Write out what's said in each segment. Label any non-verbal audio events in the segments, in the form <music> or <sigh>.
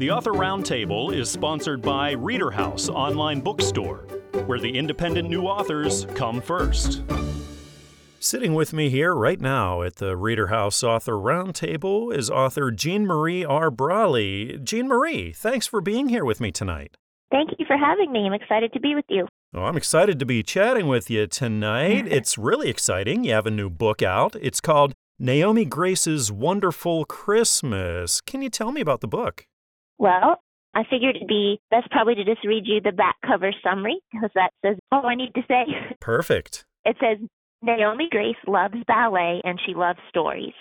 The Author Roundtable is sponsored by Reader House Online Bookstore, where the independent new authors come first. Sitting with me here right now at the Reader House Author Roundtable is author Jean Marie R. Brawley. Jean Marie, thanks for being here with me tonight. Thank you for having me. I'm excited to be with you. Well, I'm excited to be chatting with you tonight. <laughs> it's really exciting. You have a new book out. It's called Naomi Grace's Wonderful Christmas. Can you tell me about the book? Well, I figured it'd be best probably to just read you the back cover summary because that says all I need to say. <laughs> Perfect. It says Naomi Grace loves ballet and she loves stories.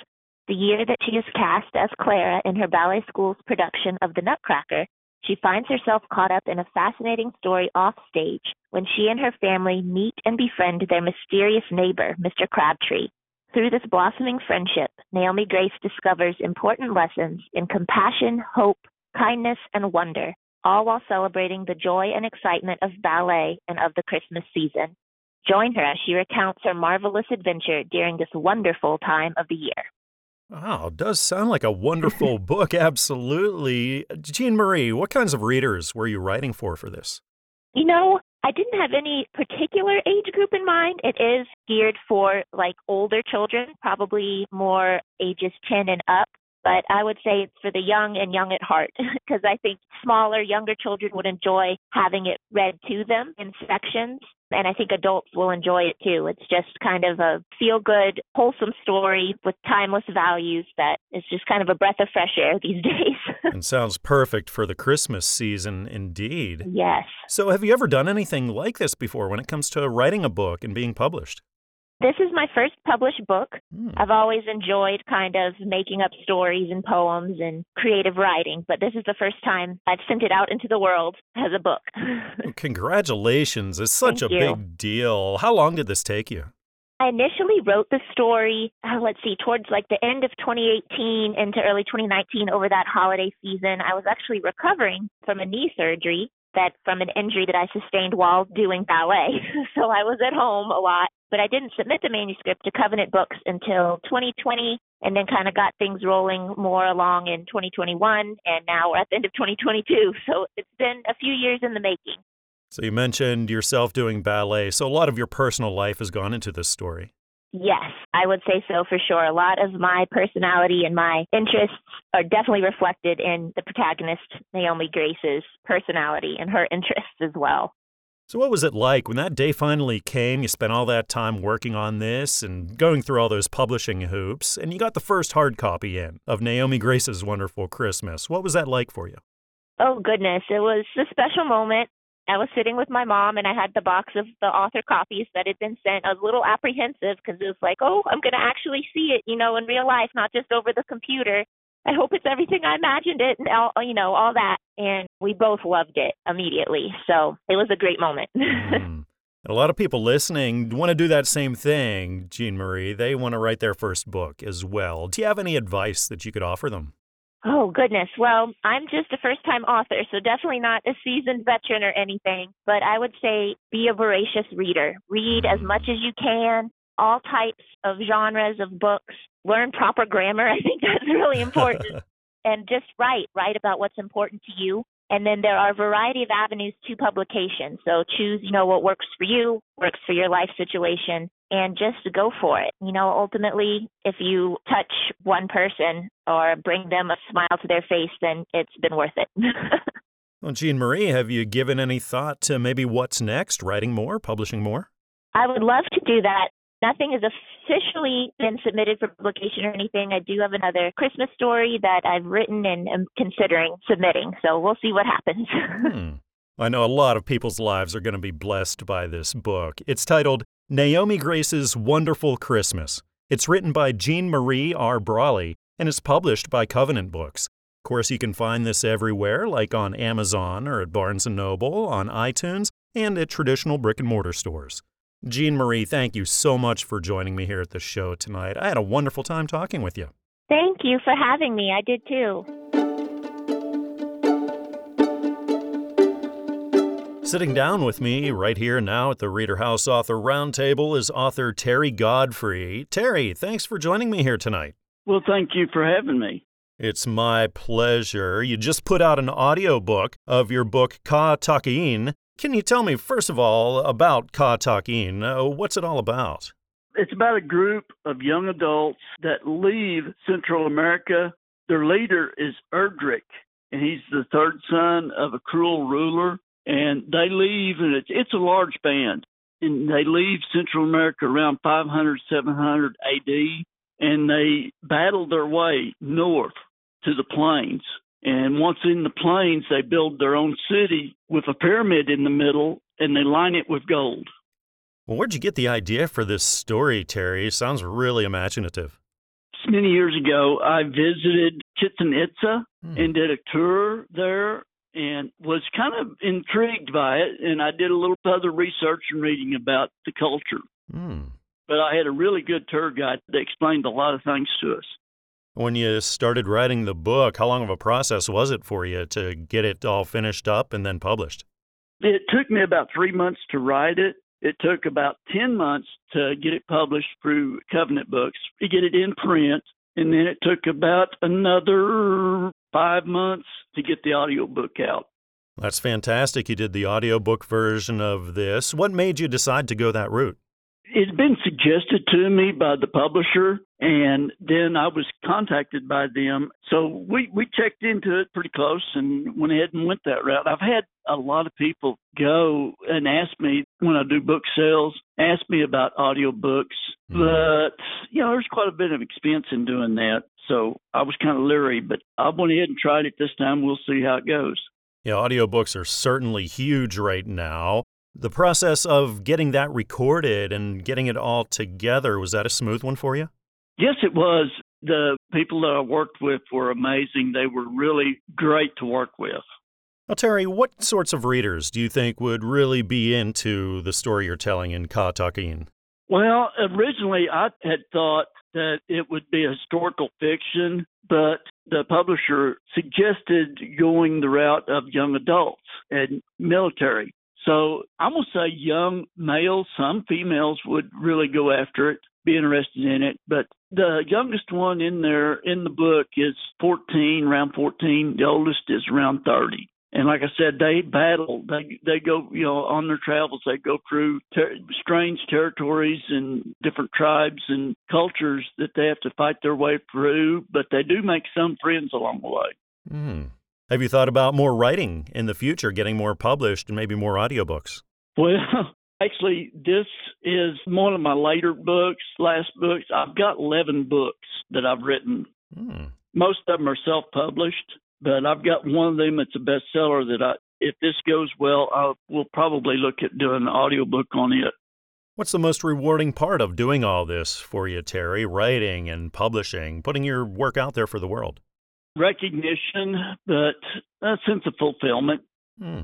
The year that she is cast as Clara in her ballet school's production of The Nutcracker, she finds herself caught up in a fascinating story off stage when she and her family meet and befriend their mysterious neighbor, Mr. Crabtree. Through this blossoming friendship, Naomi Grace discovers important lessons in compassion, hope, kindness, and wonder, all while celebrating the joy and excitement of ballet and of the Christmas season. Join her as she recounts her marvelous adventure during this wonderful time of the year. Wow, does sound like a wonderful <laughs> book, absolutely. Jean Marie, what kinds of readers were you writing for for this? You know, I didn't have any particular age group in mind. It is geared for like older children, probably more ages 10 and up but I would say it's for the young and young at heart <laughs> because I think smaller, younger children would enjoy having it read to them in sections. And I think adults will enjoy it too. It's just kind of a feel good, wholesome story with timeless values that is just kind of a breath of fresh air <laughs> these days. <laughs> and sounds perfect for the Christmas season indeed. Yes. So, have you ever done anything like this before when it comes to writing a book and being published? This is my first published book. Hmm. I've always enjoyed kind of making up stories and poems and creative writing, but this is the first time I've sent it out into the world as a book. <laughs> Congratulations. It's such Thank a you. big deal. How long did this take you? I initially wrote the story, uh, let's see, towards like the end of 2018 into early 2019 over that holiday season. I was actually recovering from a knee surgery that from an injury that I sustained while doing ballet. <laughs> so I was at home a lot, but I didn't submit the manuscript to Covenant Books until 2020 and then kind of got things rolling more along in 2021 and now we're at the end of 2022. <laughs> So it's been a few years in the making. So, you mentioned yourself doing ballet. So, a lot of your personal life has gone into this story. Yes, I would say so for sure. A lot of my personality and my interests are definitely reflected in the protagonist, Naomi Grace's personality and her interests as well. So, what was it like when that day finally came? You spent all that time working on this and going through all those publishing hoops, and you got the first hard copy in of Naomi Grace's Wonderful Christmas. What was that like for you? Oh, goodness. It was a special moment. I was sitting with my mom and I had the box of the author copies that had been sent. I was a little apprehensive because it was like, oh, I'm going to actually see it, you know, in real life, not just over the computer. I hope it's everything I imagined it and all, you know, all that. And we both loved it immediately. So it was a great moment. <laughs> Mm. A lot of people listening want to do that same thing, Jean Marie. They want to write their first book as well. Do you have any advice that you could offer them? Oh, goodness. Well, I'm just a first time author, so definitely not a seasoned veteran or anything. But I would say be a voracious reader. Read as much as you can, all types of genres of books. Learn proper grammar. I think that's really <laughs> important. and just write. Write about what's important to you. And then there are a variety of avenues to publication. So choose, you know, what works for you, works for your life situation, and just go for it. You know, ultimately, if you touch one person or bring them a smile to their face, then it's been worth it. <laughs> Well, Jean Marie, have you given any thought to maybe what's next? Writing more, publishing more? I would love to do that. Nothing has officially been submitted for publication or anything. I do have another Christmas story that I've written and am considering submitting. So we'll see what happens. <laughs> Hmm. I know a lot of people's lives are going to be blessed by this book. It's titled Naomi Grace's Wonderful Christmas. It's written by Jean Marie R. Brawley and is published by Covenant Books. Of course, you can find this everywhere, like on Amazon or at Barnes & Noble, on iTunes, and at traditional brick and mortar stores. Jean Marie, thank you so much for joining me here at the show tonight. I had a wonderful time talking with you. Thank you for having me. I did too. Sitting down with me right here now at the Reader House Author Roundtable is author Terry Godfrey. Terry, thanks for joining me here tonight. Well, thank you for having me. It's my pleasure. You just put out an audiobook of your book, Ka Takin. Can you tell me, first of all, about Ka Takin? Uh, what's it all about? It's about a group of young adults that leave Central America. Their leader is Erdrich, and he's the third son of a cruel ruler and they leave, and it's it's a large band, and they leave Central America around 500, 700 A.D. and they battle their way north to the plains. And once in the plains, they build their own city with a pyramid in the middle, and they line it with gold. Well, where'd you get the idea for this story, Terry? It Sounds really imaginative. Many years ago, I visited Chichen Itza hmm. and did a tour there and was kind of intrigued by it. And I did a little further research and reading about the culture. Mm. But I had a really good tour guide that explained a lot of things to us. When you started writing the book, how long of a process was it for you to get it all finished up and then published? It took me about three months to write it. It took about 10 months to get it published through Covenant Books, to get it in print. And then it took about another five months to get the audiobook out. That's fantastic. You did the audiobook version of this. What made you decide to go that route? It'd been suggested to me by the publisher, and then I was contacted by them. So we, we checked into it pretty close and went ahead and went that route. I've had a lot of people go and ask me when I do book sales, ask me about audiobooks. Mm. But, you know, there's quite a bit of expense in doing that. So I was kind of leery, but I went ahead and tried it this time. We'll see how it goes. Yeah, audiobooks are certainly huge right now. The process of getting that recorded and getting it all together, was that a smooth one for you? Yes, it was. The people that I worked with were amazing. They were really great to work with. Now, Terry, what sorts of readers do you think would really be into the story you're telling in Ka Takin? Well, originally I had thought that it would be historical fiction, but the publisher suggested going the route of young adults and military. So I'm going to say young males, some females would really go after it, be interested in it. But the youngest one in there in the book is 14, around 14. The oldest is around 30 and like I said, they battle. They they go, you know, on their travels. They go through ter- strange territories and different tribes and cultures that they have to fight their way through. But they do make some friends along the way. Mm. Have you thought about more writing in the future, getting more published, and maybe more audiobooks? Well, <laughs> actually, this is one of my later books, last books. I've got 11 books that I've written. Mm. Most of them are self published but I've got one of them that's a bestseller that I, if this goes well, I will probably look at doing an audiobook on it. What's the most rewarding part of doing all this for you, Terry? Writing and publishing, putting your work out there for the world? Recognition, but a sense of fulfillment. Hmm.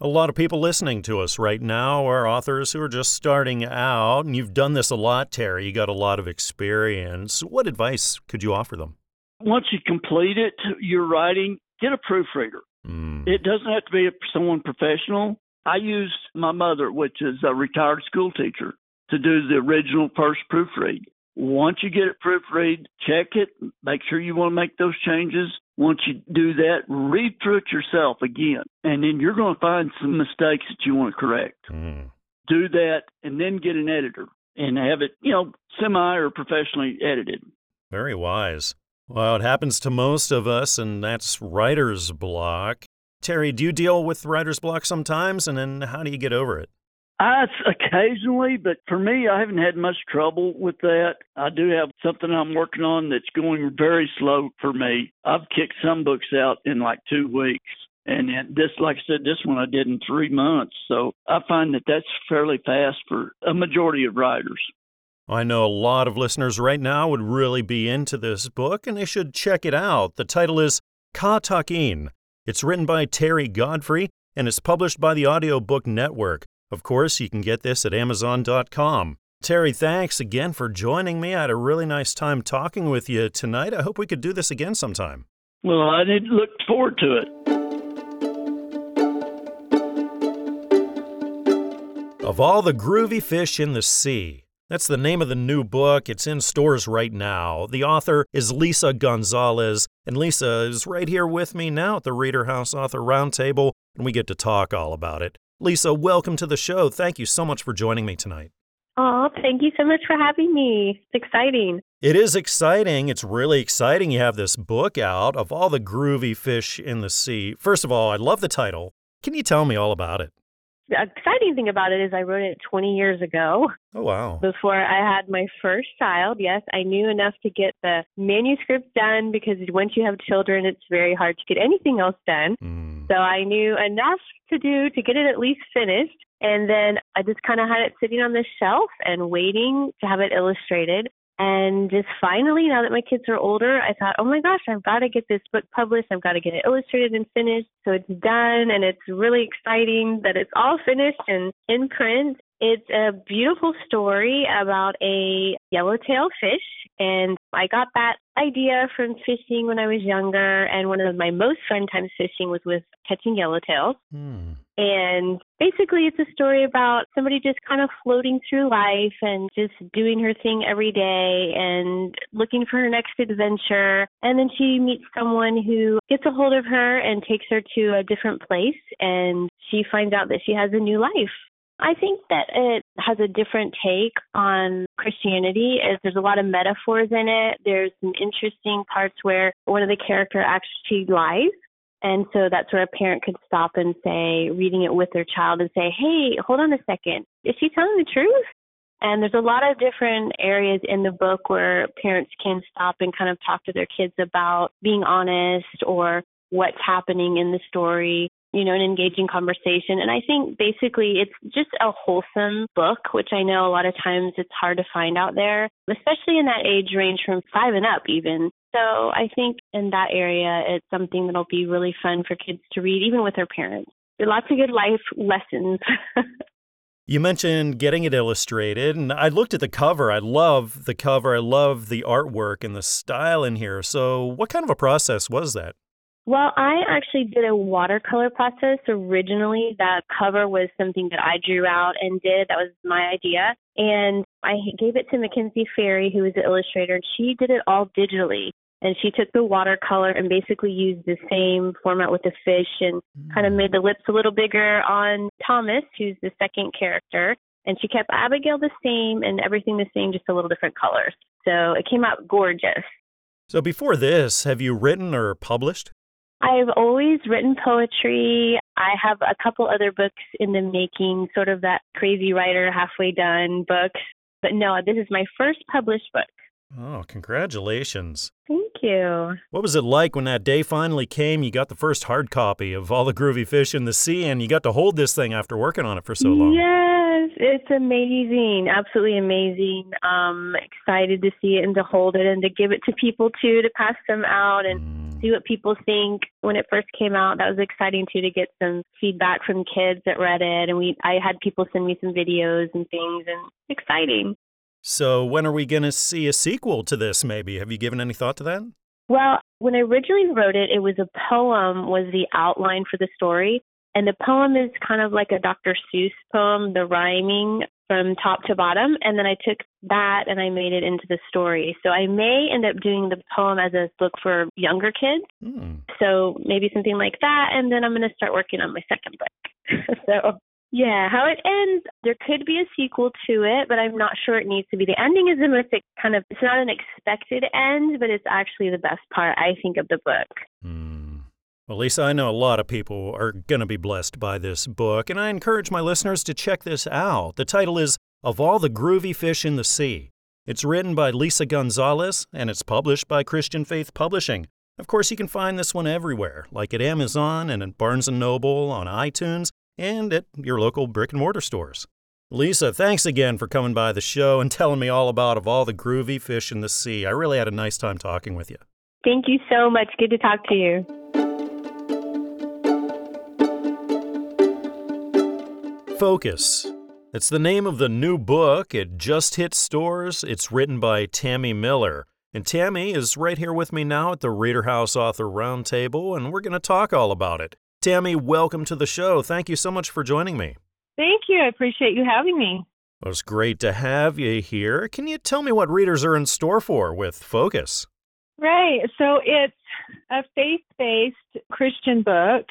A lot of people listening to us right now are authors who are just starting out, and you've done this a lot, Terry. You got a lot of experience. What advice could you offer them? once you complete it, your writing, get a proofreader. Mm. It doesn't have to be someone professional. I used my mother, which is a retired school teacher, to do the original first proofread. Once you get it proofread, check it, make sure you want to make those changes. Once you do that, read through it yourself again, and then you're going to find some mistakes that you want to correct. Mm. Do that, and then get an editor and have it, you know, semi or professionally edited. Very wise. Well, it happens to most of us, and that's writer's block. Terry, do you deal with writer's block sometimes, and then how do you get over it? I occasionally, but for me, I haven't had much trouble with that. I do have something I'm working on that's going very slow for me. I've kicked some books out in like two weeks. And this, like I said, this one I did in three months. So I find that that's fairly fast for a majority of writers. I know a lot of listeners right now would really be into this book and they should check it out. The title is Ka. It's written by Terry Godfrey and is published by the Audiobook Network. Of course, you can get this at Amazon.com. Terry, thanks again for joining me. I had a really nice time talking with you tonight. I hope we could do this again sometime. Well, I did look forward to it. Of all the groovy fish in the sea. That's the name of the new book. It's in stores right now. The author is Lisa Gonzalez, and Lisa is right here with me now at the Reader House Author Roundtable, and we get to talk all about it. Lisa, welcome to the show. Thank you so much for joining me tonight. Oh, thank you so much for having me. It's exciting. It is exciting. It's really exciting. You have this book out of all the groovy fish in the sea. First of all, I love the title. Can you tell me all about it? The exciting thing about it is I wrote it 20 years ago. Oh, wow. Before I had my first child. Yes, I knew enough to get the manuscript done because once you have children, it's very hard to get anything else done. Mm. So I knew enough to do to get it at least finished. And then I just kind of had it sitting on the shelf and waiting to have it illustrated. And just finally, now that my kids are older, I thought, oh my gosh, I've got to get this book published. I've got to get it illustrated and finished. So it's done. And it's really exciting that it's all finished and in print. It's a beautiful story about a yellowtail fish. And I got that idea from fishing when I was younger. And one of my most fun times fishing was with catching yellowtails. Hmm. And basically, it's a story about somebody just kind of floating through life and just doing her thing every day and looking for her next adventure. And then she meets someone who gets a hold of her and takes her to a different place. And she finds out that she has a new life. I think that it has a different take on Christianity. Is there's a lot of metaphors in it. There's some interesting parts where one of the character actually lies and so that's where a parent could stop and say, reading it with their child and say, hey, hold on a second. Is she telling the truth? And there's a lot of different areas in the book where parents can stop and kind of talk to their kids about being honest or what's happening in the story, you know, an engaging conversation. And I think basically it's just a wholesome book, which I know a lot of times it's hard to find out there, especially in that age range from five and up, even. So I think in that area, it's something that'll be really fun for kids to read, even with their parents. There are lots of good life lessons. <laughs> You mentioned getting it illustrated, and I looked at the cover. I love the cover. I love the artwork and the style in here. So, what kind of a process was that? Well, I actually did a watercolor process originally. That cover was something that I drew out and did. That was my idea. And I gave it to Mackenzie Ferry, who was the illustrator, and she did it all digitally and she took the watercolor and basically used the same format with the fish and kind of mm. made the lips a little bigger on Thomas, who's the second character. And she kept Abigail the same and everything the same, just a little different colors. So it came out gorgeous. So, before this, have you written or published? I've always written poetry. I have a couple other books in the making, sort of that crazy writer, halfway done books. But no, this is my first published book. Oh, congratulations. Thank you. What was it like when that day finally came? You got the first hard copy of All the Groovy Fish in the Sea, and you got to hold this thing after working on it for so long. Yes, it's amazing. Absolutely amazing. Um, excited to see it and to hold it and to give it to people too, to pass them out and Mm. See what people think. When it first came out, that was exciting too to get some feedback from kids that read it. And we, I had people send me some videos and things, and exciting. So, when are we going to see a sequel to this, maybe? Have you given any thought to that? Well, when I originally wrote it, it was a poem was the outline for the story. And the poem is kind of like a Dr. Seuss poem, the rhyming from top to bottom. And then I took that and I made it into the story. So I may end up doing the poem as a book for younger kids. Hmm. So maybe something like that. And then I'm going to start working on my second book. <laughs> so yeah, how it ends, there could be a sequel to it, but I'm not sure it needs to be. The ending is the most kind of, it's not an expected end, but it's actually the best part, I think, of the book. Well, Lisa, I know a lot of people are going to be blessed by this book, and I encourage my listeners to check this out. The title is Of All the Groovy Fish in the Sea. It's written by Lisa Gonzalez, and it's published by Christian Faith Publishing. Of course, you can find this one everywhere, like at Amazon and at Barnes & Noble, on iTunes, and at your local brick and mortar stores. Lisa, thanks again for coming by the show and telling me all about of all the groovy fish in the sea. I really had a nice time talking with you. Thank you so much. Good to talk to you. Focus. It's the name of the new book. It just hit stores. It's written by Tammy Miller. And Tammy is right here with me now at the Reader House Author Roundtable, and we're going to talk all about it. Tammy, welcome to the show. Thank you so much for joining me. Thank you. I appreciate you having me. Well, it's great to have you here. Can you tell me what readers are in store for with Focus? Right. So it's a faith based Christian book.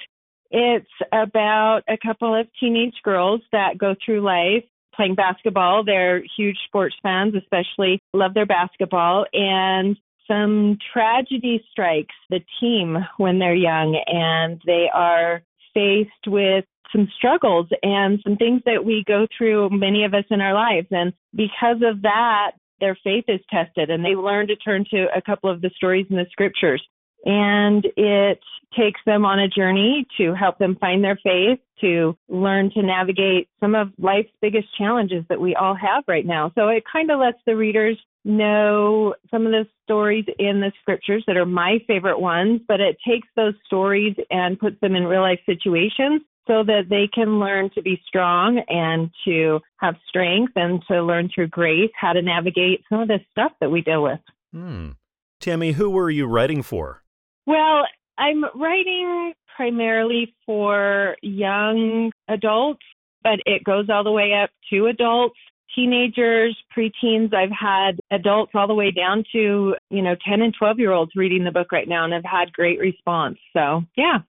It's about a couple of teenage girls that go through life playing basketball. They're huge sports fans, especially love their basketball. And some tragedy strikes the team when they're young and they are faced with some struggles and some things that we go through, many of us in our lives. And because of that, their faith is tested and they learn to turn to a couple of the stories in the scriptures. And it takes them on a journey to help them find their faith, to learn to navigate some of life's biggest challenges that we all have right now. So it kind of lets the readers know some of the stories in the scriptures that are my favorite ones, but it takes those stories and puts them in real life situations so that they can learn to be strong and to have strength and to learn through grace how to navigate some of this stuff that we deal with. Hmm. Tammy, who were you writing for? Well, I'm writing primarily for young adults, but it goes all the way up to adults, teenagers, preteens. I've had adults all the way down to, you know, 10 and 12 year olds reading the book right now and I've had great response. So, yeah.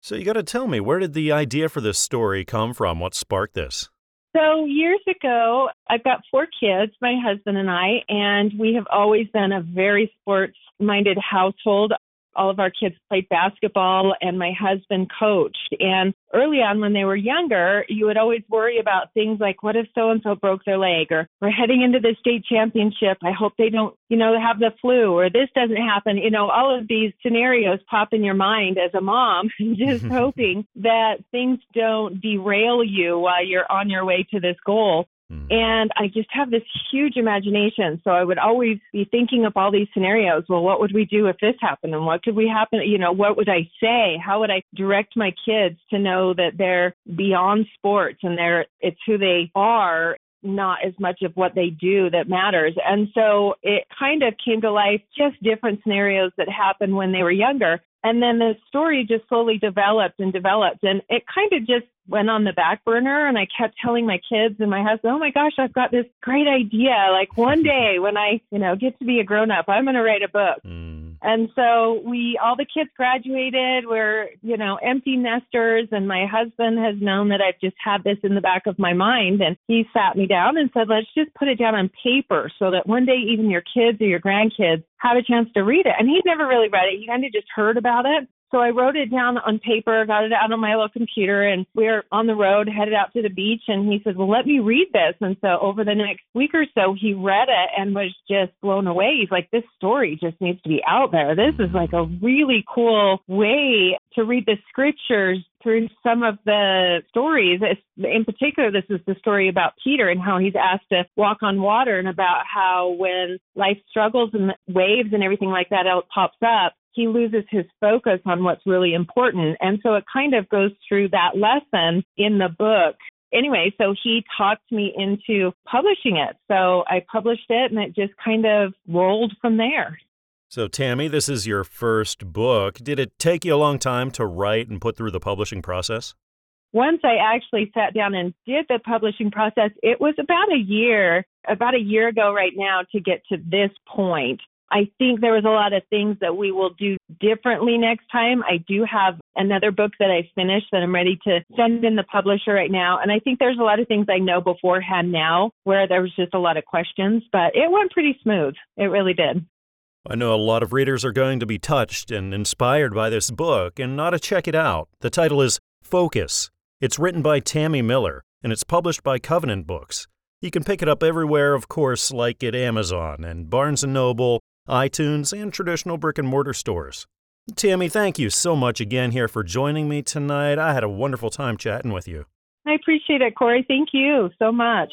So you got to tell me, where did the idea for this story come from? What sparked this? So, years ago, I've got four kids, my husband and I, and we have always been a very sports minded household all of our kids played basketball and my husband coached. And early on when they were younger, you would always worry about things like what if so and so broke their leg or we're heading into the state championship. I hope they don't, you know, have the flu or this doesn't happen. You know, all of these scenarios pop in your mind as a mom, <laughs> just <laughs> hoping that things don't derail you while you're on your way to this goal. Hmm. And I just have this huge imagination. So I would always be thinking of all these scenarios. Well, what would we do if this happened? And what could we happen? You know, what would I say? How would I direct my kids to know that they're beyond sports and they're, it's who they are not as much of what they do that matters. And so it kind of came to life just different scenarios that happened when they were younger. And then the story just slowly developed and developed. And it kind of just went on the back burner. And I kept telling my kids and my husband, oh my gosh, I've got this great idea. Like one <laughs> day when I, you know, get to be a grown up, I'm going to write a book. Mm. And so we, all the kids graduated. We're, you know, empty nesters. And my husband has known that I've just had this in the back of my mind. And he sat me down and said, let's just put it down on paper so that one day even your kids or your grandkids have a chance to read it. And he'd never really read it. He kind of just heard about it. So I wrote it down on paper, got it out on my little computer, and we were on the road, headed out to the beach. And he said, Well, let me read this. And so over the next week or so, he read it and was just blown away. He's like, This story just needs to be out there. This is like a really cool way to read the scriptures through some of the stories. In particular, this is the story about Peter and how he's asked to walk on water, and about how when life struggles and waves and everything like that pops up, he loses his focus on what's really important. And so it kind of goes through that lesson in the book. Anyway, so he talked me into publishing it. So I published it and it just kind of rolled from there. So, Tammy, this is your first book. Did it take you a long time to write and put through the publishing process? Once I actually sat down and did the publishing process, it was about a year, about a year ago right now to get to this point. I think there was a lot of things that we will do differently next time. I do have another book that I finished that I'm ready to send in the publisher right now. And I think there's a lot of things I know beforehand now where there was just a lot of questions, but it went pretty smooth. It really did. I know a lot of readers are going to be touched and inspired by this book and ought to check it out. The title is Focus. It's written by Tammy Miller and it's published by Covenant Books. You can pick it up everywhere, of course, like at Amazon and Barnes & Noble iTunes, and traditional brick and mortar stores. Tammy, thank you so much again here for joining me tonight. I had a wonderful time chatting with you. I appreciate it, Corey. Thank you so much.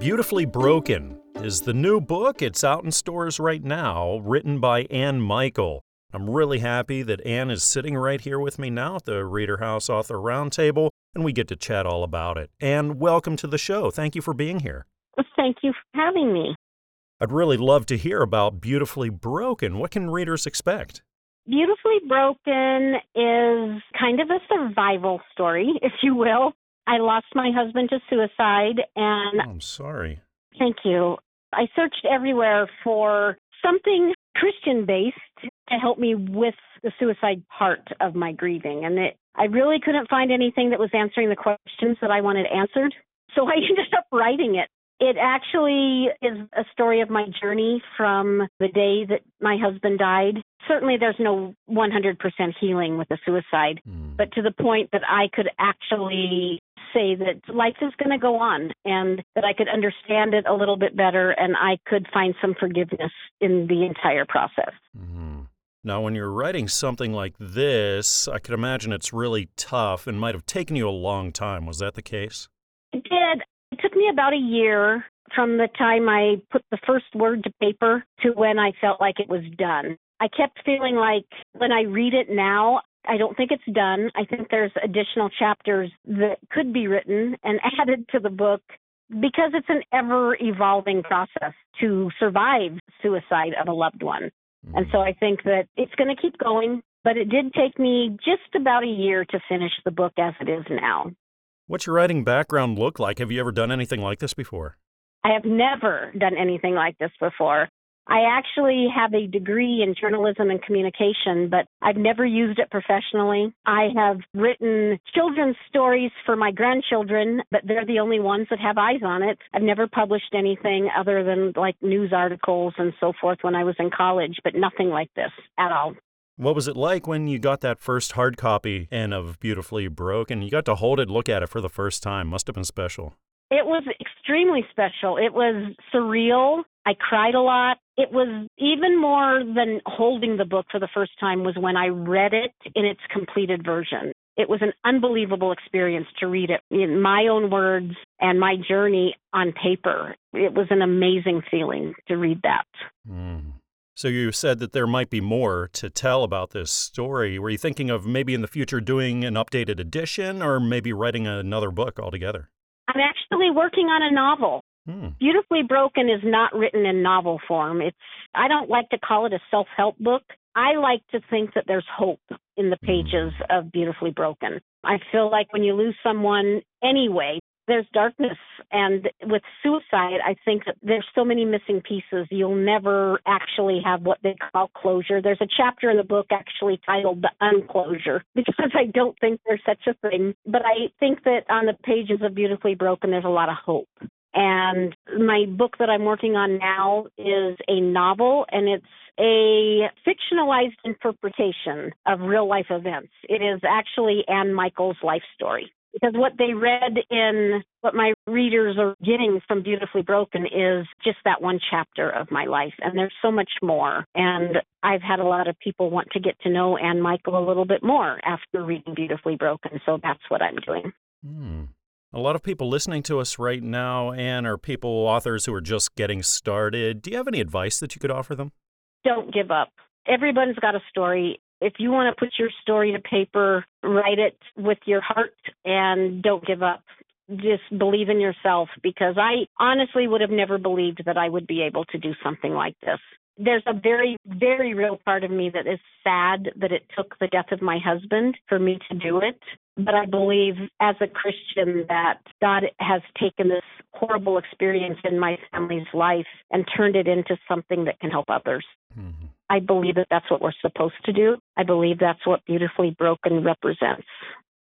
Beautifully Broken is the new book. It's out in stores right now, written by Anne Michael. I'm really happy that Anne is sitting right here with me now at the Reader House Author Roundtable, and we get to chat all about it. And welcome to the show. Thank you for being here. Thank you for having me. I'd really love to hear about Beautifully Broken. What can readers expect? Beautifully Broken is kind of a survival story, <laughs> if you will. I lost my husband to suicide, and oh, I'm sorry. Thank you. I searched everywhere for something Christian based to help me with the suicide part of my grieving. And it, I really couldn't find anything that was answering the questions that I wanted answered. So I <laughs> ended up writing it. It actually is a story of my journey from the day that my husband died. Certainly, there's no 100% healing with a suicide, mm. but to the point that I could actually say that life is going to go on and that I could understand it a little bit better and I could find some forgiveness in the entire process. Mm-hmm. Now, when you're writing something like this, I could imagine it's really tough and might have taken you a long time. Was that the case? It did. It took me about a year from the time I put the first word to paper to when I felt like it was done. I kept feeling like when I read it now, I don't think it's done. I think there's additional chapters that could be written and <laughs> added to the book because it's an ever evolving process to survive suicide of a loved one. Mm-hmm. And so I think that it's going to keep going, but it did take me just about a year to finish the book as it is now. What's your writing background look like? Have you ever done anything like this before? I have never done anything like this before. I actually have a degree in journalism and communication, but I've never used it professionally. I have written children's stories for my grandchildren, but they're the only ones that have eyes on it. I've never published anything other than like news articles and so forth when I was in college, but nothing like this at all. What was it like when you got that first hard copy and of Beautifully Broken? You got to hold it, look at it for the first time. Must have been special. It was extremely special. It was surreal. I cried a lot. It was even more than holding the book for the first time was when I read it in its completed version. It was an unbelievable experience to read it in my own words and my journey on paper. It was an amazing feeling to read that. Mm. So you said that there might be more to tell about this story. Were you thinking of maybe in the future doing an updated edition or maybe writing another book altogether? I'm actually working on a novel. Hmm. Beautifully Broken is not written in novel form. It's I don't like to call it a self-help book. I like to think that there's hope in the hmm. pages of Beautifully Broken. I feel like when you lose someone anyway, there's darkness. And with suicide, I think that there's so many missing pieces. You'll never actually have what they call closure. There's a chapter in the book actually titled The Unclosure <laughs> because I don't think there's such a thing. But I think that on the pages of Beautifully Broken, there's a lot of hope. And my book that I'm working on now is a novel, and it's a fictionalized interpretation of real life events. It is actually Anne Michael's life story because what they read in what my readers are getting from Beautifully Broken is just that one chapter of my life. And there's so much more. And I've had a lot of people want to get to know Anne Michael a little bit more after reading Beautifully Broken. So that's what I'm doing. Hmm. A lot of people listening to us right now, Anne, are people, authors who are just getting started. Do you have any advice that you could offer them? Don't give up. Everybody's got a story if you want to put your story to paper, write it with your heart and don't give up. Just believe in yourself because I honestly would have never believed that I would be able to do something like this. There's a very, very real part of me that is sad that it took the death of my husband for me to do it. But I believe as a Christian that God has taken this horrible experience in my family's life and turned it into something that can help others. Mm-hmm. I believe that that's what we're supposed to do. I believe that's what Beautifully Broken represents.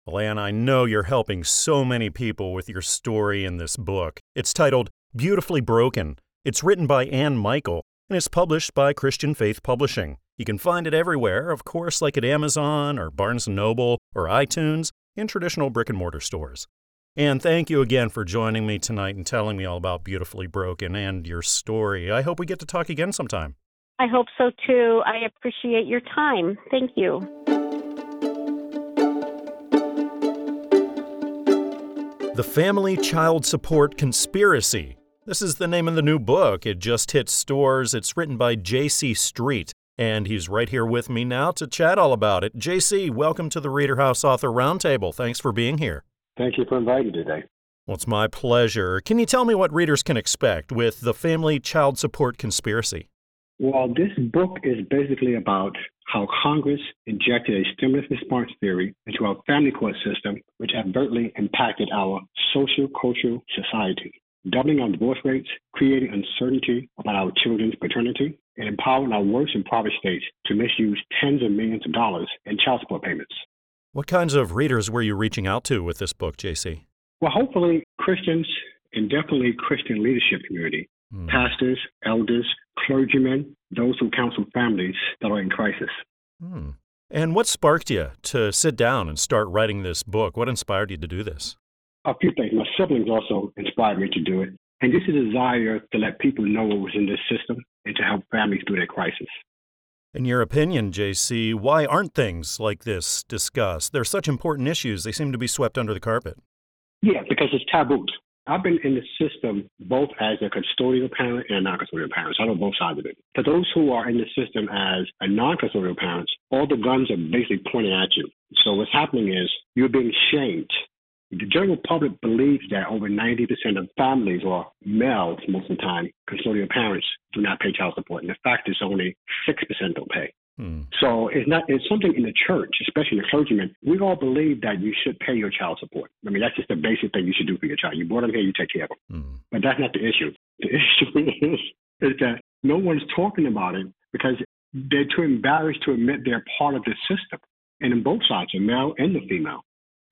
Well, Anne, I know you're helping so many people with your story in this book. It's titled Beautifully Broken. It's written by Anne Michael and it's published by Christian Faith Publishing. You can find it everywhere, of course, like at Amazon or Barnes & Noble or iTunes in traditional brick and mortar stores. And thank you again for joining me tonight and telling me all about Beautifully Broken and your story. I hope we get to talk again sometime. I hope so too. I appreciate your time. Thank you. The Family Child Support Conspiracy. This is the name of the new book. It just hit stores. It's written by J.C. Street. And he's right here with me now to chat all about it. JC, welcome to the Reader House Author Roundtable. Thanks for being here. Thank you for inviting me today. Well, it's my pleasure. Can you tell me what readers can expect with The Family Child Support Conspiracy? Well, this book is basically about how Congress injected a stimulus response theory into our family court system, which advertently impacted our social cultural society, doubling our divorce rates, creating uncertainty about our children's paternity, and empowering our worst and impoverished states to misuse tens of millions of dollars in child support payments. What kinds of readers were you reaching out to with this book, JC? Well, hopefully Christians and definitely Christian leadership community, mm. pastors, elders, clergymen, those who counsel families that are in crisis. Mm. And what sparked you to sit down and start writing this book? What inspired you to do this? A few things. My siblings also inspired me to do it. And just a desire to let people know what was in this system and to help families through their crisis. In your opinion, JC, why aren't things like this discussed? They're such important issues, they seem to be swept under the carpet. Yeah, because it's taboo. I've been in the system both as a custodial parent and a non-custodial parent. So I know both sides of it. For those who are in the system as a non-custodial parent, all the guns are basically pointing at you. So what's happening is you're being shamed the general public believes that over 90% of families or males, most of the time, custodial parents do not pay child support. And the fact is only 6% don't pay. Hmm. So it's not it's something in the church, especially the clergymen. We all believe that you should pay your child support. I mean, that's just the basic thing you should do for your child. You brought them here, you take care of them. Hmm. But that's not the issue. The <laughs> issue is, is that no one's talking about it because they're too embarrassed to admit they're part of the system. And in both sides, the male and the female.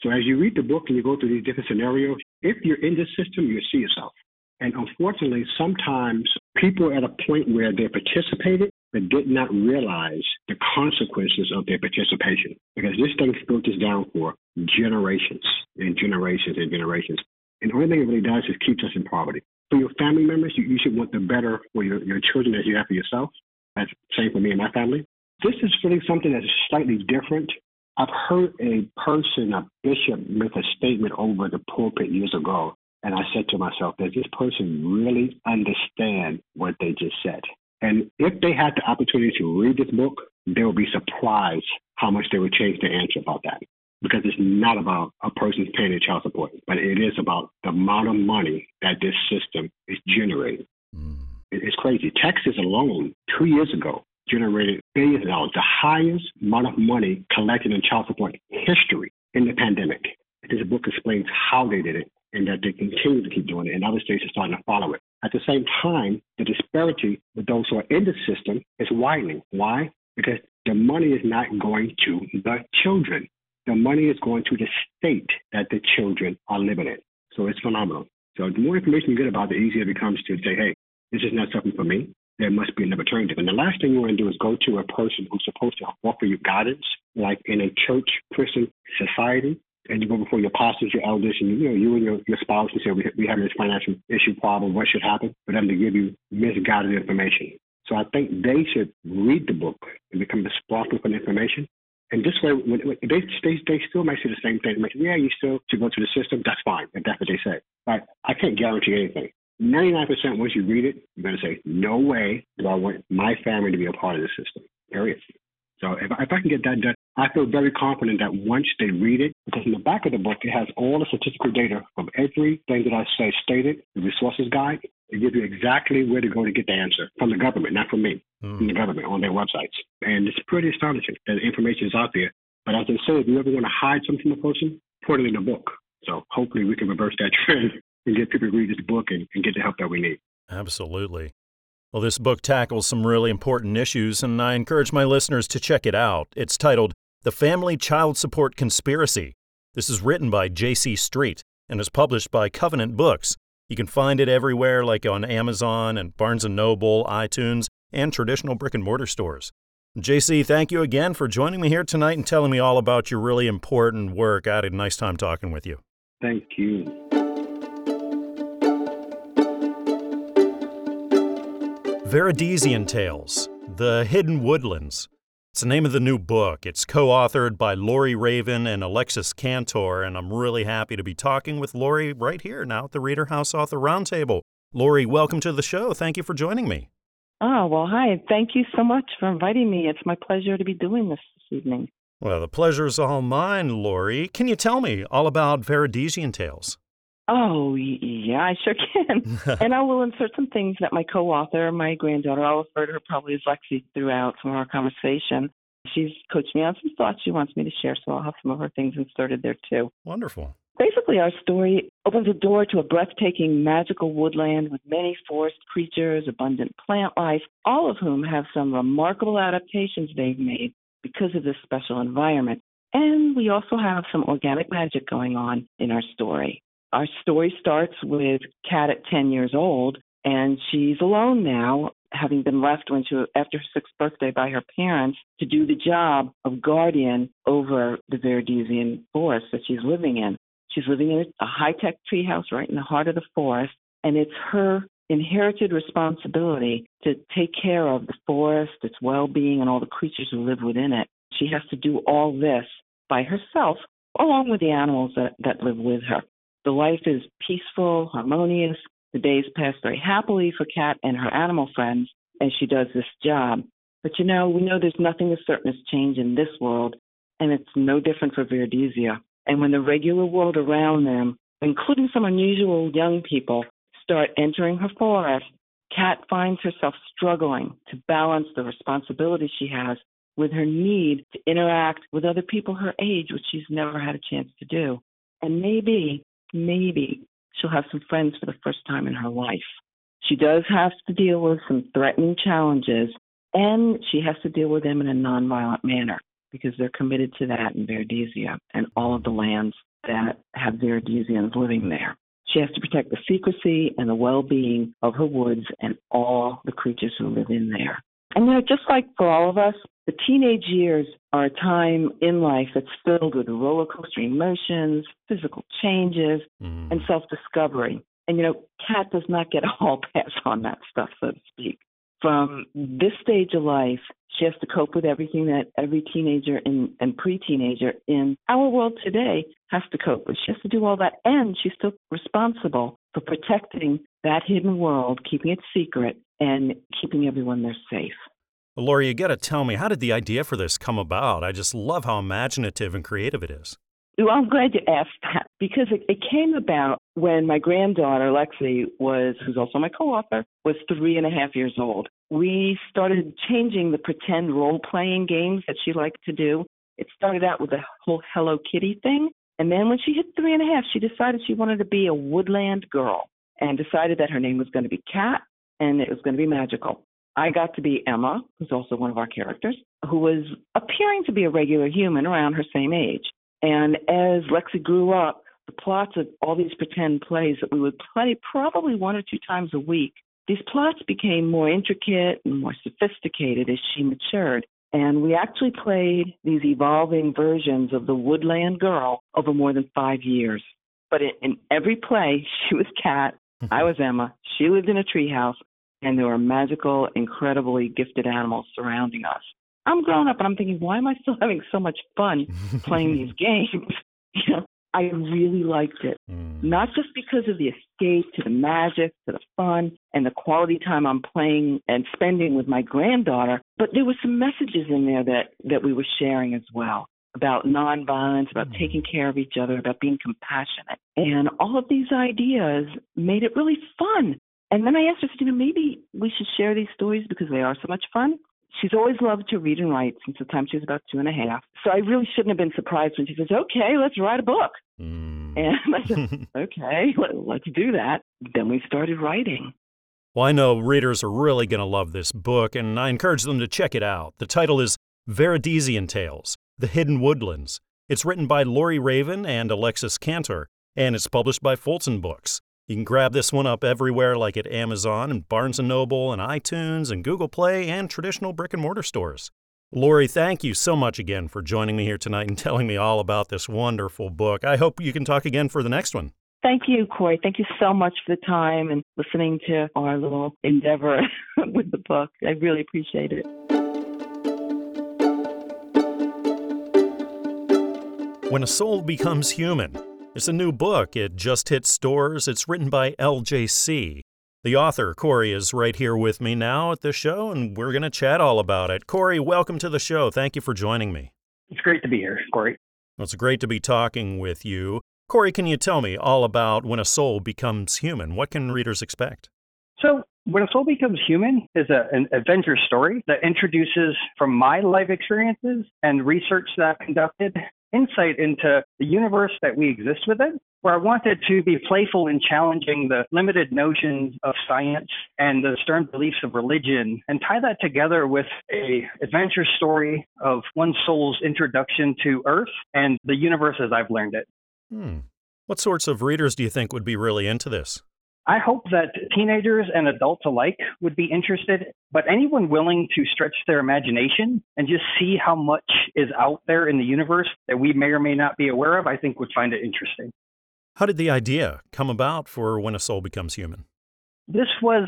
So as you read the book and you go through these different scenarios, if you're in this system, you see yourself. And unfortunately, sometimes people are at a point where they participated but did not realize the consequences of their participation because this thing filters down for generations and generations and generations. And the only thing it really does is keeps us in poverty. For your family members, you, you should want the better for your, your children as you have for yourself. That's same for me and my family. This is really something that's slightly different I've heard a person, a bishop, make a statement over the pulpit years ago, and I said to myself, does this person really understand what they just said? And if they had the opportunity to read this book, they would be surprised how much they would change their answer about that. Because it's not about a person's paying their child support, but it is about the amount of money that this system is generating. Mm. It's crazy. Texas alone, two years ago, generated billions of dollars, the highest amount of money collected in child support history in the pandemic. This book explains how they did it and that they continue to keep doing it, and other states are starting to follow it. At the same time, the disparity with those who are in the system is widening. Why? Because the money is not going to the children. The money is going to the state that the children are living in. So it's phenomenal. So the more information you get about it, the easier it becomes to say, hey, this is not something for me there must be another alternative. And the last thing you want to do is go to a person who's supposed to offer you guidance, like in a church Christian society, and you go before your pastors, your elders, and you know you and your, your spouse and say we we have this financial issue problem. What should happen for them to give you misguided information? So I think they should read the book and become responsible for the information. And this way, when, when they, they they still might say the same thing. Say, yeah, you still should go to the system. That's fine. If that's what they say. But I can't guarantee anything. 99% once you read it, you're going to say, no way do I want my family to be a part of the system, period. So if, if I can get that done, I feel very confident that once they read it, because in the back of the book, it has all the statistical data from everything that I say stated, the resources guide. It gives you exactly where to go to get the answer from the government, not from me, mm. from the government on their websites. And it's pretty astonishing that the information is out there. But as I say, if you ever want to hide something from a person, put it in a book. So hopefully we can reverse that trend and get people to read this book and, and get the help that we need. Absolutely. Well, this book tackles some really important issues, and I encourage my listeners to check it out. It's titled The Family Child Support Conspiracy. This is written by J.C. Street and is published by Covenant Books. You can find it everywhere, like on Amazon and Barnes & Noble, iTunes, and traditional brick and mortar stores. JC, thank you again for joining me here tonight and telling me all about your really important work. I had a nice time talking with you. Thank you. Veridesian Tales The Hidden Woodlands. It's the name of the new book. It's co authored by Lori Raven and Alexis Cantor, and I'm really happy to be talking with Lori right here now at the Reader House Author Roundtable. Lori, welcome to the show. Thank you for joining me. Oh, well, hi. Thank you so much for inviting me. It's my pleasure to be doing this this evening. Well, the pleasure's all mine, Lori. Can you tell me all about Veridesian Tales? Oh, yeah, I sure can. <laughs> and I will insert some things that my co author, my granddaughter, I'll refer to her probably as Lexi throughout from our conversation. She's coached me on some thoughts she wants me to share, so I'll have some of her things inserted there too. Wonderful. Basically, our story opens a door to a breathtaking, magical woodland with many forest creatures, abundant plant life, all of whom have some remarkable adaptations they've made because of this special environment. And we also have some organic magic going on in our story. Our story starts with Kat at 10 years old, and she's alone now, having been left when she after her sixth birthday by her parents to do the job of guardian over the Veridesian forest that she's living in. She's living in a high tech treehouse right in the heart of the forest, and it's her inherited responsibility to take care of the forest, its well being, and all the creatures who live within it. She has to do all this by herself, along with the animals that, that live with her. The life is peaceful, harmonious. The days pass very happily for Kat and her animal friends as she does this job. But you know, we know there's nothing as certain as change in this world, and it's no different for Veridesia. And when the regular world around them, including some unusual young people, start entering her forest, Kat finds herself struggling to balance the responsibility she has with her need to interact with other people her age, which she's never had a chance to do. And maybe, maybe she'll have some friends for the first time in her life. She does have to deal with some threatening challenges, and she has to deal with them in a nonviolent manner because they're committed to that in Veridesia and all of the lands that have Veridesians living there. She has to protect the secrecy and the well being of her woods and all the creatures who live in there. And you know, just like for all of us, the teenage years are a time in life that's filled with roller coaster emotions, physical changes, mm. and self discovery. And you know, Kat does not get a hall pass <laughs> on that stuff, so to speak. From this stage of life, she has to cope with everything that every teenager and, and pre teenager in our world today has to cope with. She has to do all that, and she's still responsible for protecting that hidden world, keeping it secret, and keeping everyone there safe. Well, Lori, you got to tell me, how did the idea for this come about? I just love how imaginative and creative it is. Well, I'm glad you asked that because it, it came about when my granddaughter, Lexi, was, who's also my co author, was three and a half years old. We started changing the pretend role playing games that she liked to do. It started out with the whole Hello Kitty thing. And then when she hit three and a half, she decided she wanted to be a woodland girl and decided that her name was going to be Kat and it was going to be magical. I got to be Emma, who's also one of our characters, who was appearing to be a regular human around her same age. And as Lexi grew up, the plots of all these pretend plays that we would play probably one or two times a week, these plots became more intricate and more sophisticated as she matured. And we actually played these evolving versions of the Woodland Girl over more than five years. But in, in every play, <laughs> she was Kat, I was Emma. She lived in a treehouse, and there were magical, incredibly gifted animals surrounding us. I'm grown up and I'm thinking, why am I still <laughs> having so much fun playing these <laughs> games? <laughs> you know, I really liked it. Mm. Not just because of the escape to the magic, to the fun, and the quality time I'm playing and spending with my granddaughter, but there were some messages in there that, that we were sharing as well about nonviolence, about mm. taking care of each other, about being compassionate. And all of these ideas made it really fun. And then I asked her, you know, maybe we should share these stories because they are so much fun. She's always loved to read and write since the time she was about two and a half. So I really shouldn't have been surprised when she says, okay, let's write a book. Mm. And <laughs> I said, <laughs> okay, let, us do that. Then we started writing. Well, I know readers are really going to love this book, and I encourage them to check it out. The title is Veridesian Tales The Hidden Woodlands. It's written by Lori Raven and Alexis Cantor, and it's published by Fulton Books. You can grab this one up everywhere like at Amazon and Barnes & Noble and iTunes and Google Play and traditional brick and mortar stores. Lori, thank you so much again for joining me here tonight and <laughs> telling me all about this wonderful book. I hope you can talk again for the next one. Thank you, Corey. Thank you so much for the time and listening to our little endeavor <laughs> with the book. I really appreciate it. When a soul becomes human, it's a new book. It just hit stores. It's written by LJC. The author, Corey, is right here with me now at the show, and we're going to chat all about it. Corey, welcome to the show. Thank you for joining me. It's great to be here, Corey. Well, it's great to be talking with you. Corey, can you tell me all about when a soul becomes human? What can readers expect? So, when a Soul Becomes Human is a, an adventure story that introduces, from my life experiences and research that I've conducted, insight into the universe that we exist within, where I wanted to be playful in challenging the limited notions of science and the stern beliefs of religion and tie that together with a adventure story of one soul's introduction to Earth and the universe as I've learned it. Hmm. What sorts of readers do you think would be really into this? I hope that teenagers and adults alike would be interested, but anyone willing to stretch their imagination and just see how much is out there in the universe that we may or may not be aware of, I think would find it interesting. How did the idea come about for When a Soul Becomes Human? This was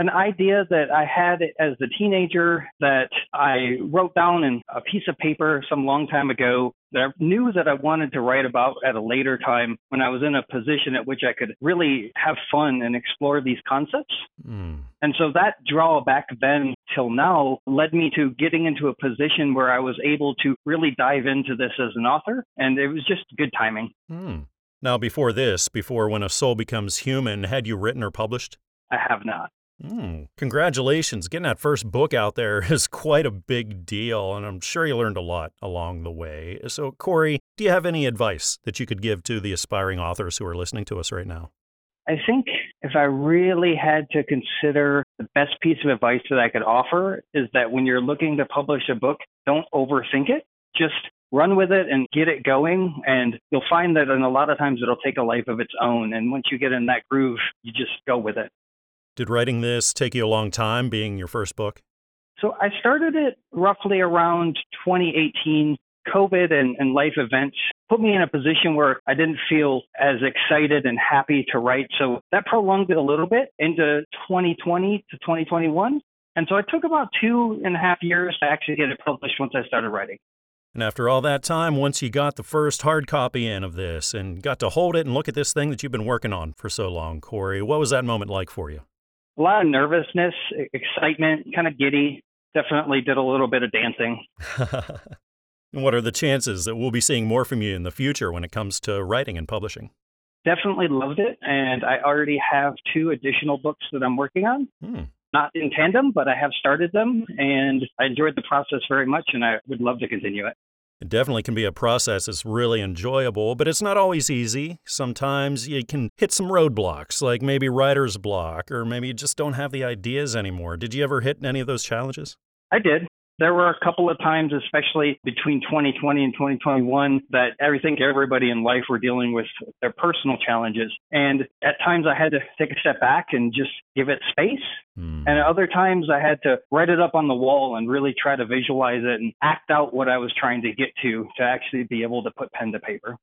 an idea that I had as a teenager that I wrote down in a piece of paper some long time ago that I knew that I wanted to write about at a later time when I was in a position at which I could really have fun and explore these concepts. Mm. And so that draw back then till now led me to getting into a position where I was able to really dive into this as an author. And it was just good timing. Mm. Now, before this, before When a Soul Becomes Human, had you written or published? I have not. Mm, congratulations. Getting that first book out there <laughs> is quite a big deal, and I'm sure you learned a lot along the way. So, Corey, do you have any advice that you could give to the aspiring authors who are listening to us right now? I think if I really had to consider the best piece of advice that I could offer is that when you're looking to publish a book, don't overthink it. Just run with it and get it going. And you'll find that in a lot of times it'll take a life of its own. And once you get in that groove, you just go with it. Did writing this take you a long time, being your first book? So I started it roughly around 2018. COVID and, and life events put me in a position where I didn't feel as excited and happy to write. So that prolonged it a little bit into 2020 to 2021. And so it took about two and a half years to actually get it published once I started writing. And after all that time, once you got the first hard copy in of this and got to hold it and look at this thing that you've been working on for so long, Corey, what was that moment like for you? A lot of nervousness, excitement, kind of giddy. Definitely did a little bit of dancing. <laughs> what are the chances that we'll be seeing more from you in the future when it comes to writing and publishing? Definitely loved it. And I already have two additional books that I'm working on. Hmm. Not in tandem, but I have started them and I enjoyed the process very much and I would love to continue it. It definitely can be a process that's really enjoyable, but it's not always easy. Sometimes you can hit some roadblocks, like maybe writer's block, or maybe you just don't have the ideas anymore. Did you ever hit any of those challenges? I did. There were a couple of times, especially between 2020 and 2021, that I think everybody in life were dealing with their personal challenges. And at times I had to take a step back and just give it space. Mm. And at other times I had to write it up on the wall and really try to visualize it and act out what I was trying to get to to actually be able to put pen to paper.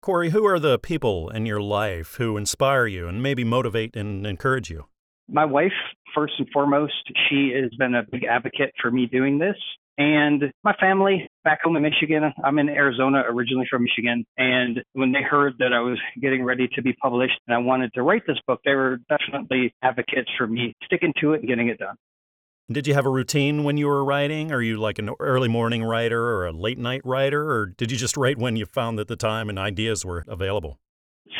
Corey, who are the people in your life who inspire you and maybe motivate and encourage you? My wife, first and foremost, she has been a big advocate for me doing this. And my family back home in Michigan, I'm in Arizona, originally from Michigan. And when they heard that I was getting ready to be published and I wanted to write this book, they were definitely advocates for me sticking to it and getting it done. Did you have a routine when you were writing? Are you like an early morning writer or a late night writer? Or did you just write when you found that the time and ideas were available?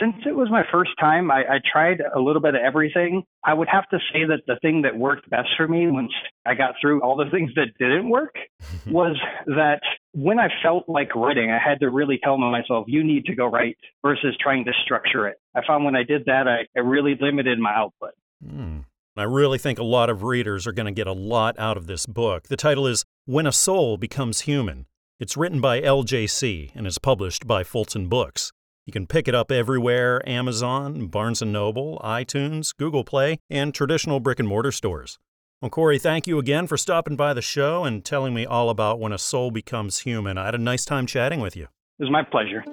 Since it was my first time, I, I, tried a little bit of everything. I would have to say that the thing that worked best for me once I got through all the <laughs> things that didn't work <laughs> was that when I felt like writing, I had to really tell myself, you need to go write versus trying to structure it. I found when I did that, I, it really limited my output. Mm. I really think a lot of readers are going to get a lot out of this book. The title is When a Soul Becomes Human. It's written by LJC and is published by Fulton Books. You can pick it up everywhere Amazon, Barnes & Noble, iTunes, Google Play, and traditional brick and mortar stores. Well, Corey, thank you again for stopping by the show and telling me all about when a soul becomes human. I had a nice time chatting with you. It was my pleasure.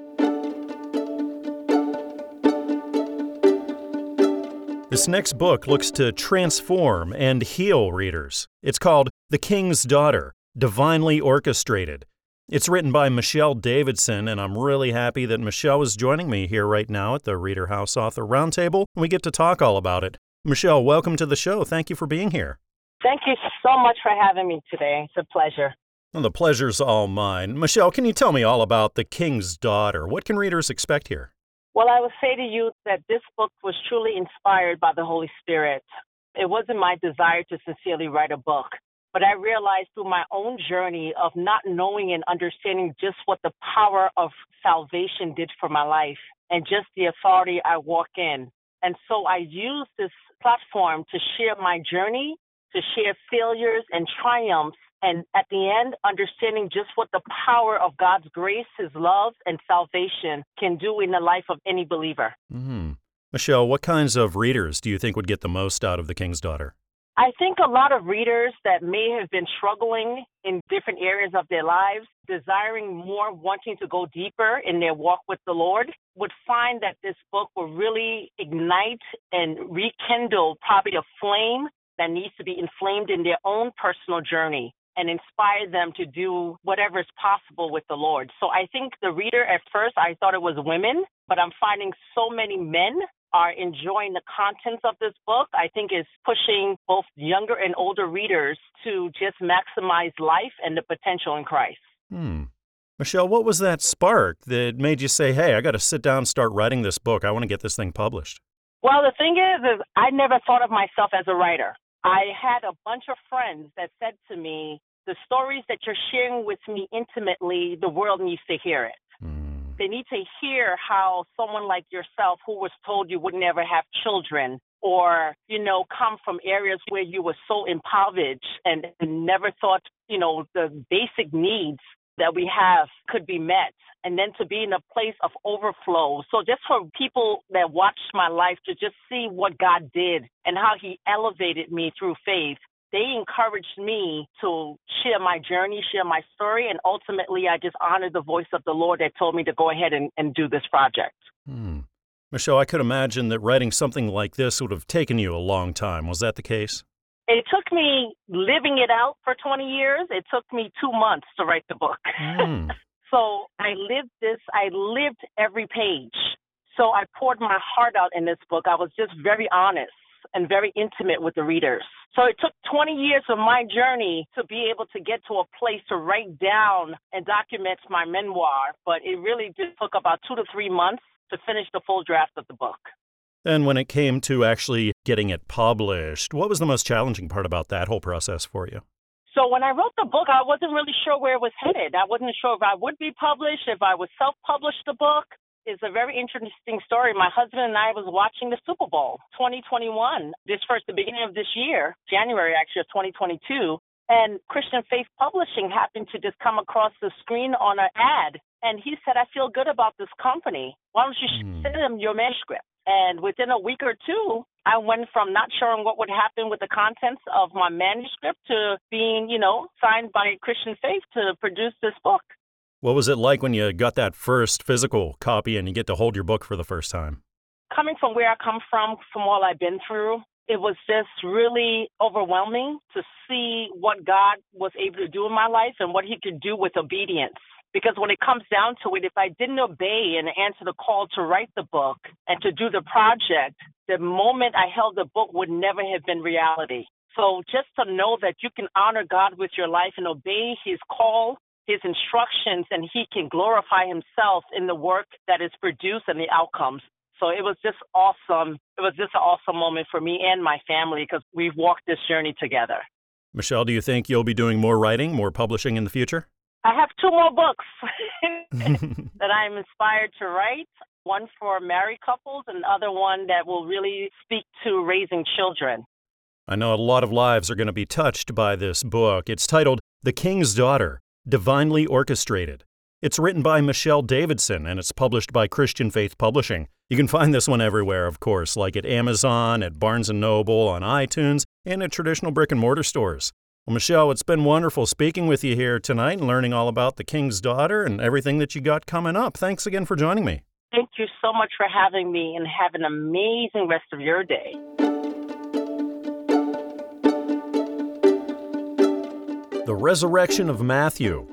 This next book looks to transform and heal readers. It's called The King's Daughter Divinely Orchestrated it's written by Michelle Davidson, and I'm really happy that Michelle is joining me here right now at the Reader House Author Roundtable, and we get to talk all about it. Michelle, welcome to the show. Thank you for being here. Thank you so much for having me today. It's a pleasure. Well, the pleasure's all mine. Michelle, can you tell me all about The King's Daughter? What can readers expect here? Well, I would say to you that this book was truly inspired by the Holy Spirit. It wasn't my desire to sincerely write a book, but I realized through my own journey of not knowing and understanding just what the power of salvation did for my life and just the authority I walk in. And so I use this platform to share my journey, to share failures and triumphs, and at the end, understanding just what the power of God's grace, His love, and salvation can do in the life of any believer. Mm-hmm. Michelle, what kinds of readers do you think would get the most out of The King's Daughter? I think a lot of readers that may have been struggling in different areas of their lives, desiring more, wanting to go deeper in their walk with the Lord, would find that this book will really ignite and rekindle probably a flame that needs to be inflamed in their own personal journey and inspire them to do whatever is possible with the Lord. So I think the reader at first, I thought it was women, but I'm finding so many men are enjoying the contents of this book, I think is pushing both younger and older readers to just maximize life and the potential in Christ. Hmm. Michelle, what was that spark that made you say, hey, I got to sit down and start writing this book? I want to get this thing published? Well, the thing is, is I never thought of myself as a writer. I had a bunch of friends that said to me, the stories that you're sharing with me intimately, the world needs to hear it. They need to hear how someone like yourself, who was told you would never have children, or you know, come from areas where you were so impoverished and never thought, you know, the basic needs that we have could be met and then to be in a place of overflow. So just for people that watched my life to just see what God did and how he elevated me through faith they encouraged me to share my journey, share my story, and ultimately I just honored the voice of the Lord that told me to go ahead and, and do this project. Hmm. Michelle, I could imagine that writing something like this would have taken you a long time. Was that the case? It took me living it out for 20 years. It took me two months to write the book. Mm. <laughs> so I lived this, I lived every page. So I poured my heart out in this book. I was just very honest and very intimate with the readers. So it took 20 years of my journey to be able to get to a place to write down and document my memoir, but it really did took about two to three months to finish the full draft of the book. And when it came to actually getting it published, what was the most challenging part about that whole process for you? So when I wrote the book, I wasn't really sure where it was headed. I wasn't sure if I would be published, if I would self-publish the book is a very interesting story. My husband and I was watching the Super Bowl 2021, this first, the beginning of this year, January actually of 2022. And Christian Faith Publishing happened to just come across the screen on an ad. And he said, I feel good about this company. Why don't you mm. send them your manuscript? And within a week or two, I went from not sure what would happen with the contents of my manuscript to being, you know, signed by Christian Faith to produce this book. What was it like when you got that first physical copy and you get to hold your book for the first time? Coming from where I come from, from all I've been through, it was just really overwhelming to see what God was able to do in my life and what He could do with obedience. Because when it comes down to it, if I didn't obey and answer the call to write the book and to do the project, the moment I held the book would never have been reality. So just to know that you can honor God with your life and obey His call his instructions and he can glorify himself in the work that is produced and the outcomes. So it was just awesome. It was just an awesome moment for me and my family because we've walked this journey together. Michelle, do you think you'll be doing more writing, more publishing in the future? I have two more books <laughs> <laughs> that I'm inspired to write. One for married couples, and other one that will really speak to raising children. I know a lot of lives are going to be touched by this book. It's titled The King's Daughter Divinely Orchestrated. It's written by Michelle Davidson and it's published by Christian Faith Publishing. You can find this one everywhere, of course, like at Amazon, at Barnes & Noble, on iTunes, and at traditional brick and mortar stores. Well, Michelle, it's been wonderful speaking with you here tonight and learning all about the King's Daughter and everything that you got coming up. Thanks again for joining me. Thank you so much for having me and have an amazing rest of your day. The Resurrection of Matthew.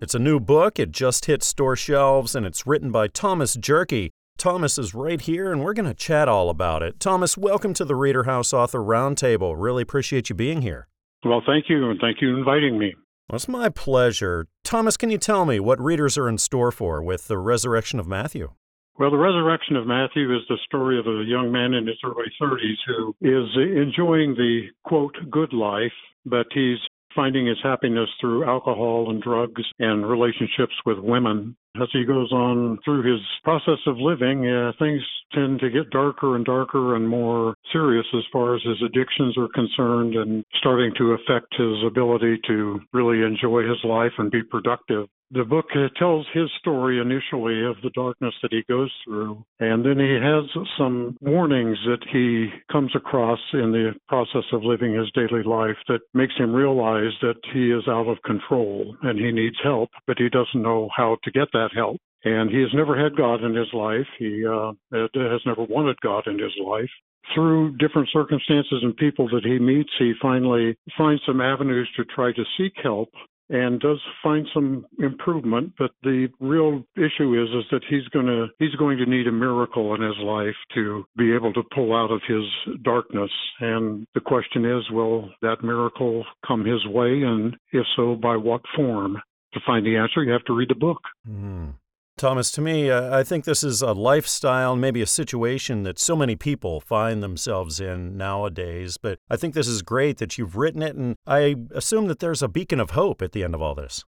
It's a new book, it just hit store shelves, and it's written by Thomas Jerky. Thomas is right here, and we're going to chat all about it. Thomas, welcome to the Reader House Author Roundtable. Really appreciate you being here. Well, thank you, and thank you for inviting me. Well, it's my pleasure. Thomas, can you tell me what readers are in store for with the resurrection of Matthew? Well, the resurrection of Matthew is the story of a young man in his early 30s who is enjoying the quote good life, but he's finding his happiness through alcohol and drugs and relationships with women. As he goes on through his process of living, uh, things tend to get darker and darker and more serious as far as his addictions are concerned and starting to affect his ability to really enjoy his life and be productive the book uh, tells his story initially of the darkness that he goes through, and then he has some warnings that he comes across in the process of living his daily life that makes him realize that he is out of control and he needs help, but he doesn't know how to get that help. And he has never had God in his life. He uh, has never wanted God in his life through different circumstances and people that he meets, he finally finds some avenues to try to seek help and does find some improvement but the real issue is is that he's going to he's going to need a miracle in his life to be able to pull out of his darkness. And the question is will that miracle come his way? And if so by what form? To find the answer you have to read the book. Mm. Thomas, to me, uh, I think this is a lifestyle, maybe a situation that so many people find themselves in nowadays. But I think this is great that you've written it, and I assume that there's a beacon of hope at the end of all this.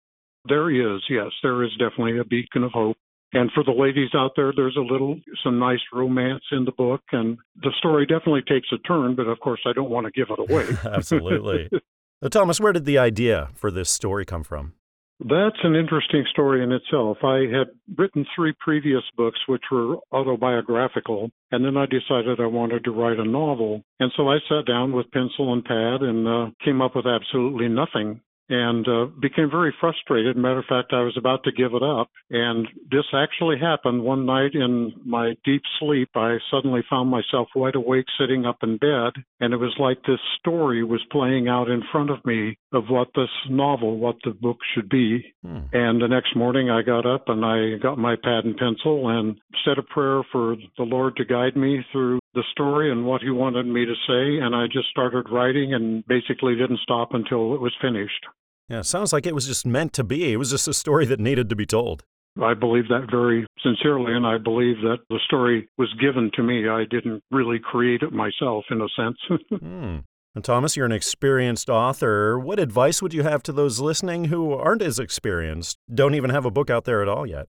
There is, yes, there is definitely a beacon of hope. And for the ladies out there, there's a little, some nice romance in the book, and the story definitely takes a turn. But of course, I don't want to give it away. <laughs> Absolutely. <laughs> Thomas, where did the idea for this story come from? That's an interesting story in itself. I had written three previous books, which were autobiographical, and then I decided I wanted to write a novel. And so I sat down with pencil and pad and uh, came up with absolutely nothing and uh, became very frustrated. Matter of fact, I was about to give it up. And this actually happened one night in my deep sleep. I suddenly found myself wide awake sitting up in bed. And it was like this story was playing out in front of me of what this novel, what the book should be. Hmm. And the next morning I got up and I got my pad and pencil and said a prayer for the Lord to guide me through the story and what he wanted me to say. And I just started writing and basically didn't stop until it was finished. Yeah, sounds like it was just meant to be. It was just a story that needed to be told. I believe that very sincerely, and I believe that the story was given to me. I didn't really create it myself, in a sense. <laughs> hmm. And Thomas, you're an experienced author. What advice would you have to those listening who aren't as experienced, don't even have a book out there at all yet?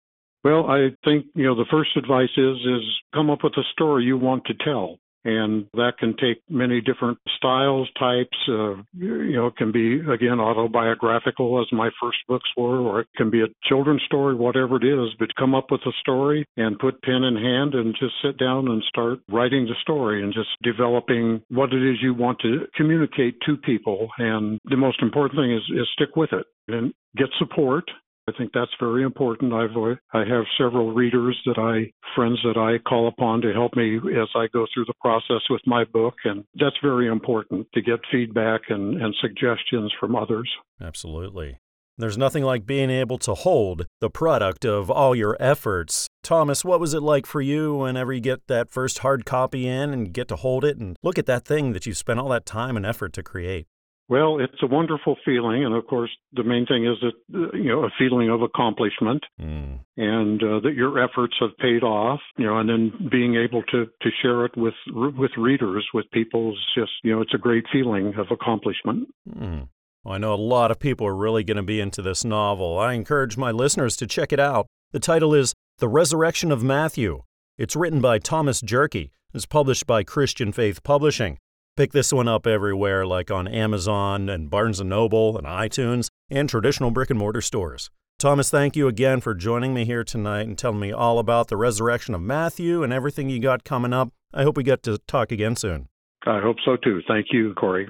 Well, I think you know the first advice is is come up with a story you want to tell and that can take many different styles, types. Uh, you know, it can be again autobiographical, as my first books were, or it can be a children's story, whatever it is. But come up with a story and put pen in hand and just sit down and start writing the story and just developing what it is you want to communicate to people. And the most important thing is, is stick with it and get support I think that's very important. I've I have several readers that I friends that I call upon to help me as I go through the process with my book, and that's very important to get feedback and, and suggestions from others. Absolutely. There's nothing like being able to hold the product of all your efforts. Thomas, what was it like for you whenever you get that first hard copy in and get to hold it and look at that thing that you spent all that time and effort to create? Well, it's a wonderful feeling, and of course, the main thing is that you know a feeling of accomplishment, mm. and uh, that your efforts have paid off. You know, and then being able to to share it with with readers, with people, is just you know, it's a great feeling of accomplishment. Mm. Well, I know a lot of people are really going to be into this novel. I encourage my listeners to check it out. The title is The Resurrection of Matthew. It's written by Thomas Jerky. It's published by Christian Faith Publishing. Pick this one up everywhere, like on Amazon and Barnes & Noble and iTunes and traditional brick and mortar stores. Thomas, thank you again for joining me here tonight and telling me all about the resurrection of Matthew and everything you got coming up. I hope we get to talk again soon. I hope so too. Thank you, Corey.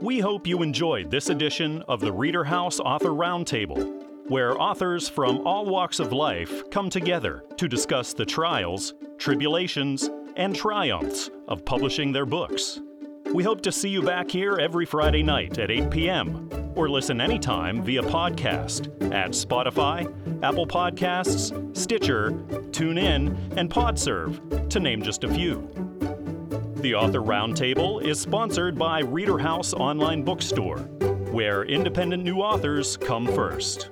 We hope you enjoyed this edition of the Reader House Author Roundtable, where authors from all walks of life come together to discuss the trials, tribulations, and triumphs of publishing their books. We hope to see you back here every Friday night at 8 p.m. or listen anytime via podcast at Spotify, Apple Podcasts, Stitcher, TuneIn, and Podserve, to name just a few. The Author Roundtable is sponsored by Reader House Online Bookstore, where independent new authors come first.